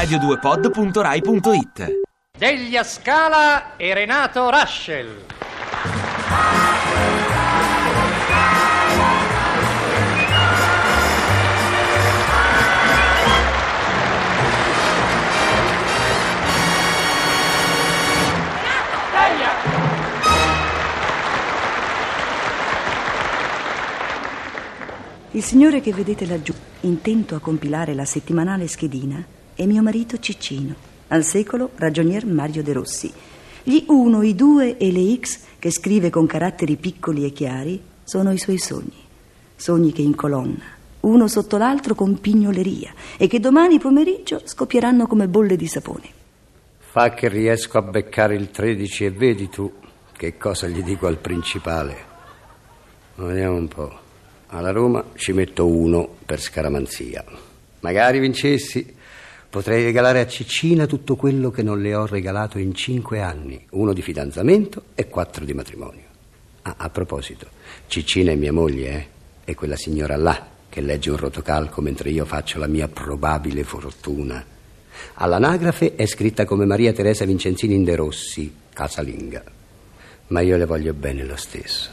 radio2pod.rai.it Deglia Scala e Renato Raschel. Il signore che vedete laggiù, intento a compilare la settimanale schedina, è mio marito Ciccino, al secolo ragionier Mario De Rossi. Gli 1, i 2 e le X, che scrive con caratteri piccoli e chiari, sono i suoi sogni. Sogni che incolonna, uno sotto l'altro con pignoleria, e che domani pomeriggio scoppieranno come bolle di sapone. Fa che riesco a beccare il 13 e vedi tu che cosa gli dico al principale. Vediamo un po'. Alla Roma ci metto uno per scaramanzia. Magari vincessi, potrei regalare a Ciccina tutto quello che non le ho regalato in cinque anni: uno di fidanzamento e quattro di matrimonio. Ah, a proposito, Ciccina è mia moglie, eh? È quella signora là che legge un rotocalco mentre io faccio la mia probabile fortuna. All'anagrafe è scritta come Maria Teresa Vincenzini in De Rossi, casalinga. Ma io le voglio bene lo stesso.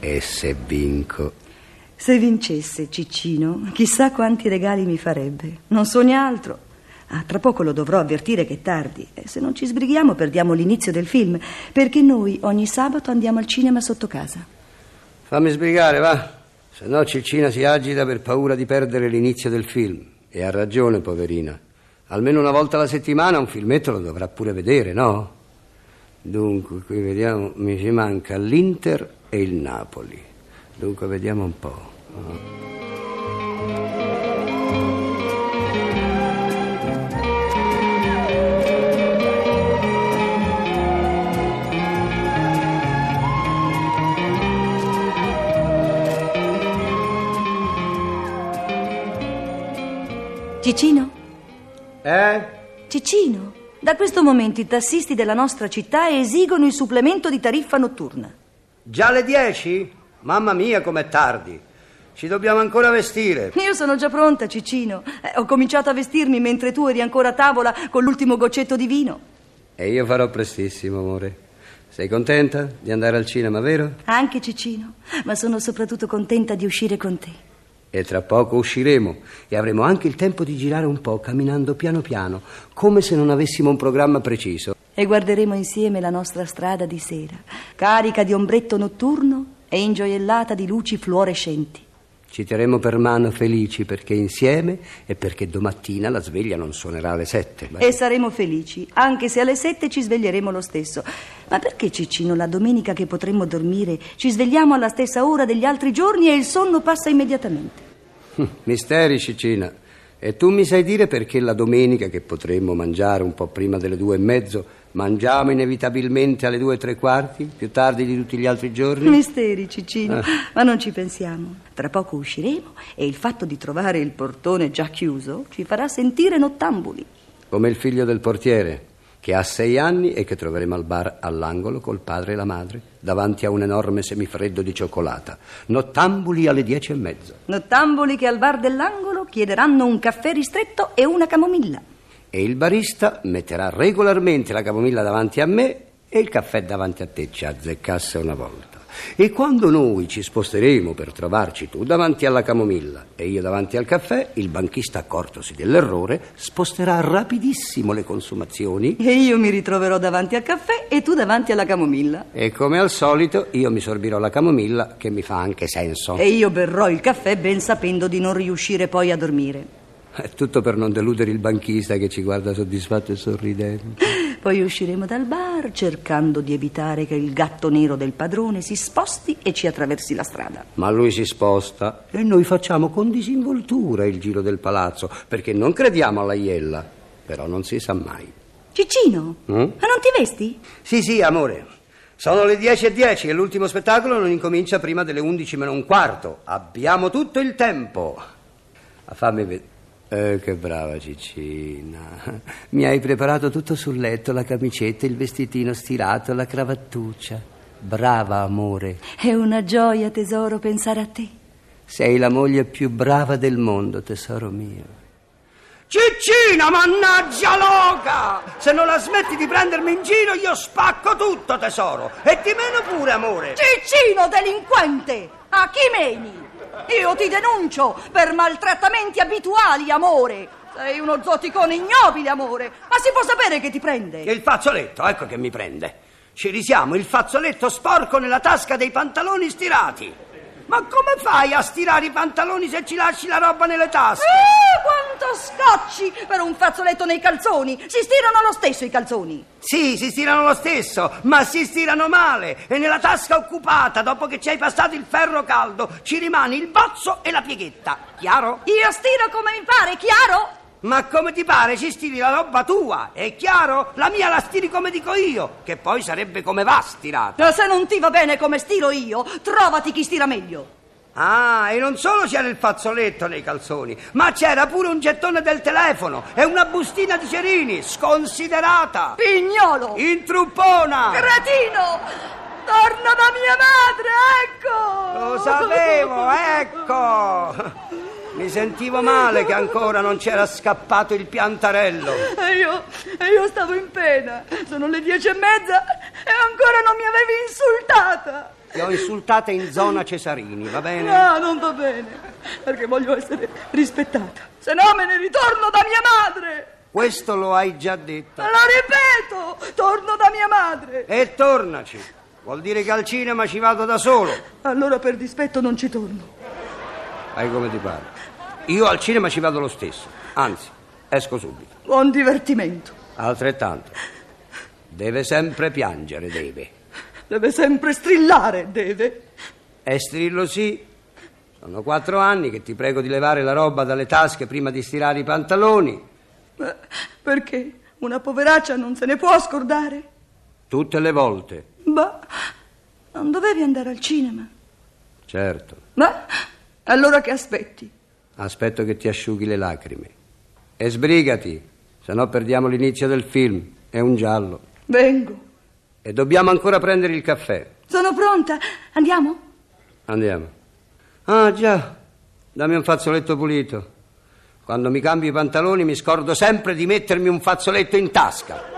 E se vinco. Se vincesse Ciccino, chissà quanti regali mi farebbe. Non sogna altro. Ah, tra poco lo dovrò avvertire che è tardi. E se non ci sbrighiamo perdiamo l'inizio del film, perché noi ogni sabato andiamo al cinema sotto casa. Fammi sbrigare, va. Se no Ciccina si agita per paura di perdere l'inizio del film. E ha ragione, poverina. Almeno una volta alla settimana un filmetto lo dovrà pure vedere, no? Dunque, qui vediamo, mi ci manca l'Inter e il Napoli. Dunque, vediamo un po'. Ciccino? Eh? Ciccino, da questo momento i tassisti della nostra città esigono il supplemento di tariffa notturna. Già le 10? Mamma mia, com'è tardi. Ci dobbiamo ancora vestire. Io sono già pronta, Ciccino. Eh, ho cominciato a vestirmi mentre tu eri ancora a tavola con l'ultimo goccetto di vino. E io farò prestissimo, amore. Sei contenta di andare al cinema, vero? Anche Ciccino, ma sono soprattutto contenta di uscire con te. E tra poco usciremo e avremo anche il tempo di girare un po', camminando piano piano, come se non avessimo un programma preciso. E guarderemo insieme la nostra strada di sera, carica di ombretto notturno e ingioiellata di luci fluorescenti. Ci terremo per mano felici perché insieme e perché domattina la sveglia non suonerà alle sette. E saremo felici, anche se alle sette ci sveglieremo lo stesso. Ma perché, Ciccino, la domenica che potremmo dormire ci svegliamo alla stessa ora degli altri giorni e il sonno passa immediatamente? Misteri, Ciccina. E tu mi sai dire perché la domenica che potremmo mangiare un po' prima delle due e mezzo mangiamo inevitabilmente alle due e tre quarti, più tardi di tutti gli altri giorni? Misteri, Ciccino, ma non ci pensiamo. Tra poco usciremo e il fatto di trovare il portone già chiuso ci farà sentire nottambuli. Come il figlio del portiere, che ha sei anni e che troveremo al bar all'angolo col padre e la madre, davanti a un enorme semifreddo di cioccolata. Nottambuli alle dieci e mezza. Nottambuli che al bar dell'angolo chiederanno un caffè ristretto e una camomilla. E il barista metterà regolarmente la camomilla davanti a me e il caffè davanti a te, ci azzeccasse una volta. E quando noi ci sposteremo per trovarci tu davanti alla camomilla e io davanti al caffè, il banchista accortosi dell'errore sposterà rapidissimo le consumazioni E io mi ritroverò davanti al caffè e tu davanti alla camomilla. e come al solito io mi sorbirò la camomilla che mi fa anche senso. E io berrò il caffè ben sapendo di non riuscire poi a dormire. È tutto per non deludere il banchista che ci guarda soddisfatto e sorridente. Poi usciremo dal bar cercando di evitare che il gatto nero del padrone si sposti e ci attraversi la strada. Ma lui si sposta e noi facciamo con disinvoltura il giro del palazzo perché non crediamo alla iella, però non si sa mai. Ciccino, Mm? ma non ti vesti? Sì, sì, amore. Sono le 10 e 10 e l'ultimo spettacolo non incomincia prima delle 11 meno un quarto. Abbiamo tutto il tempo. Fammi vedere. Eh, che brava Ciccina. Mi hai preparato tutto sul letto, la camicetta, il vestitino stirato, la cravattuccia. Brava, amore. È una gioia, tesoro, pensare a te. Sei la moglie più brava del mondo, tesoro mio. Ciccina, mannaggia loca! Se non la smetti di prendermi in giro, io spacco tutto, tesoro. E ti meno pure, amore. Ciccino, delinquente! A chi meni? Io ti denuncio per maltrattamenti abituali, amore. Sei uno zoticone ignobile, amore. Ma si può sapere che ti prende? Il fazzoletto, ecco che mi prende. Ci risiamo, il fazzoletto sporco nella tasca dei pantaloni stirati. Ma come fai a stirare i pantaloni se ci lasci la roba nelle tasche? Eh, quanto scocci per un fazzoletto nei calzoni! Si stirano lo stesso i calzoni! Sì, si stirano lo stesso, ma si stirano male. E nella tasca occupata, dopo che ci hai passato il ferro caldo, ci rimane il bozzo e la pieghetta. Chiaro? Io stiro come mi pare, chiaro? Ma come ti pare ci stiri la roba tua, è chiaro? La mia la stiri come dico io, che poi sarebbe come va stirata. Ma se non ti va bene come stiro io, trovati chi stira meglio. Ah, e non solo c'era il fazzoletto nei calzoni, ma c'era pure un gettone del telefono e una bustina di cerini, sconsiderata. Pignolo! Intruppona! Cretino! Torna da mia madre, ecco! Lo sapevo, ecco! Mi sentivo male che ancora non c'era scappato il piantarello. E io, e io stavo in pena. Sono le dieci e mezza e ancora non mi avevi insultata. Ti ho insultata in zona Cesarini, va bene? No, non va bene, perché voglio essere rispettata. Se no me ne ritorno da mia madre. Questo lo hai già detto. Lo ripeto, torno da mia madre. E tornaci. Vuol dire che al cinema ci vado da solo. Allora per dispetto non ci torno. Fai come ti pare. Io al cinema ci vado lo stesso. Anzi, esco subito. Buon divertimento. Altrettanto. Deve sempre piangere, deve. Deve sempre strillare, deve. E strillo sì. Sono quattro anni che ti prego di levare la roba dalle tasche prima di stirare i pantaloni. Ma perché? Una poveraccia non se ne può scordare? Tutte le volte. Ma non dovevi andare al cinema? Certo. Ma allora che aspetti? Aspetto che ti asciughi le lacrime. E sbrigati, se no perdiamo l'inizio del film. È un giallo. Vengo. E dobbiamo ancora prendere il caffè. Sono pronta. Andiamo? Andiamo. Ah, già. Dammi un fazzoletto pulito. Quando mi cambio i pantaloni mi scordo sempre di mettermi un fazzoletto in tasca.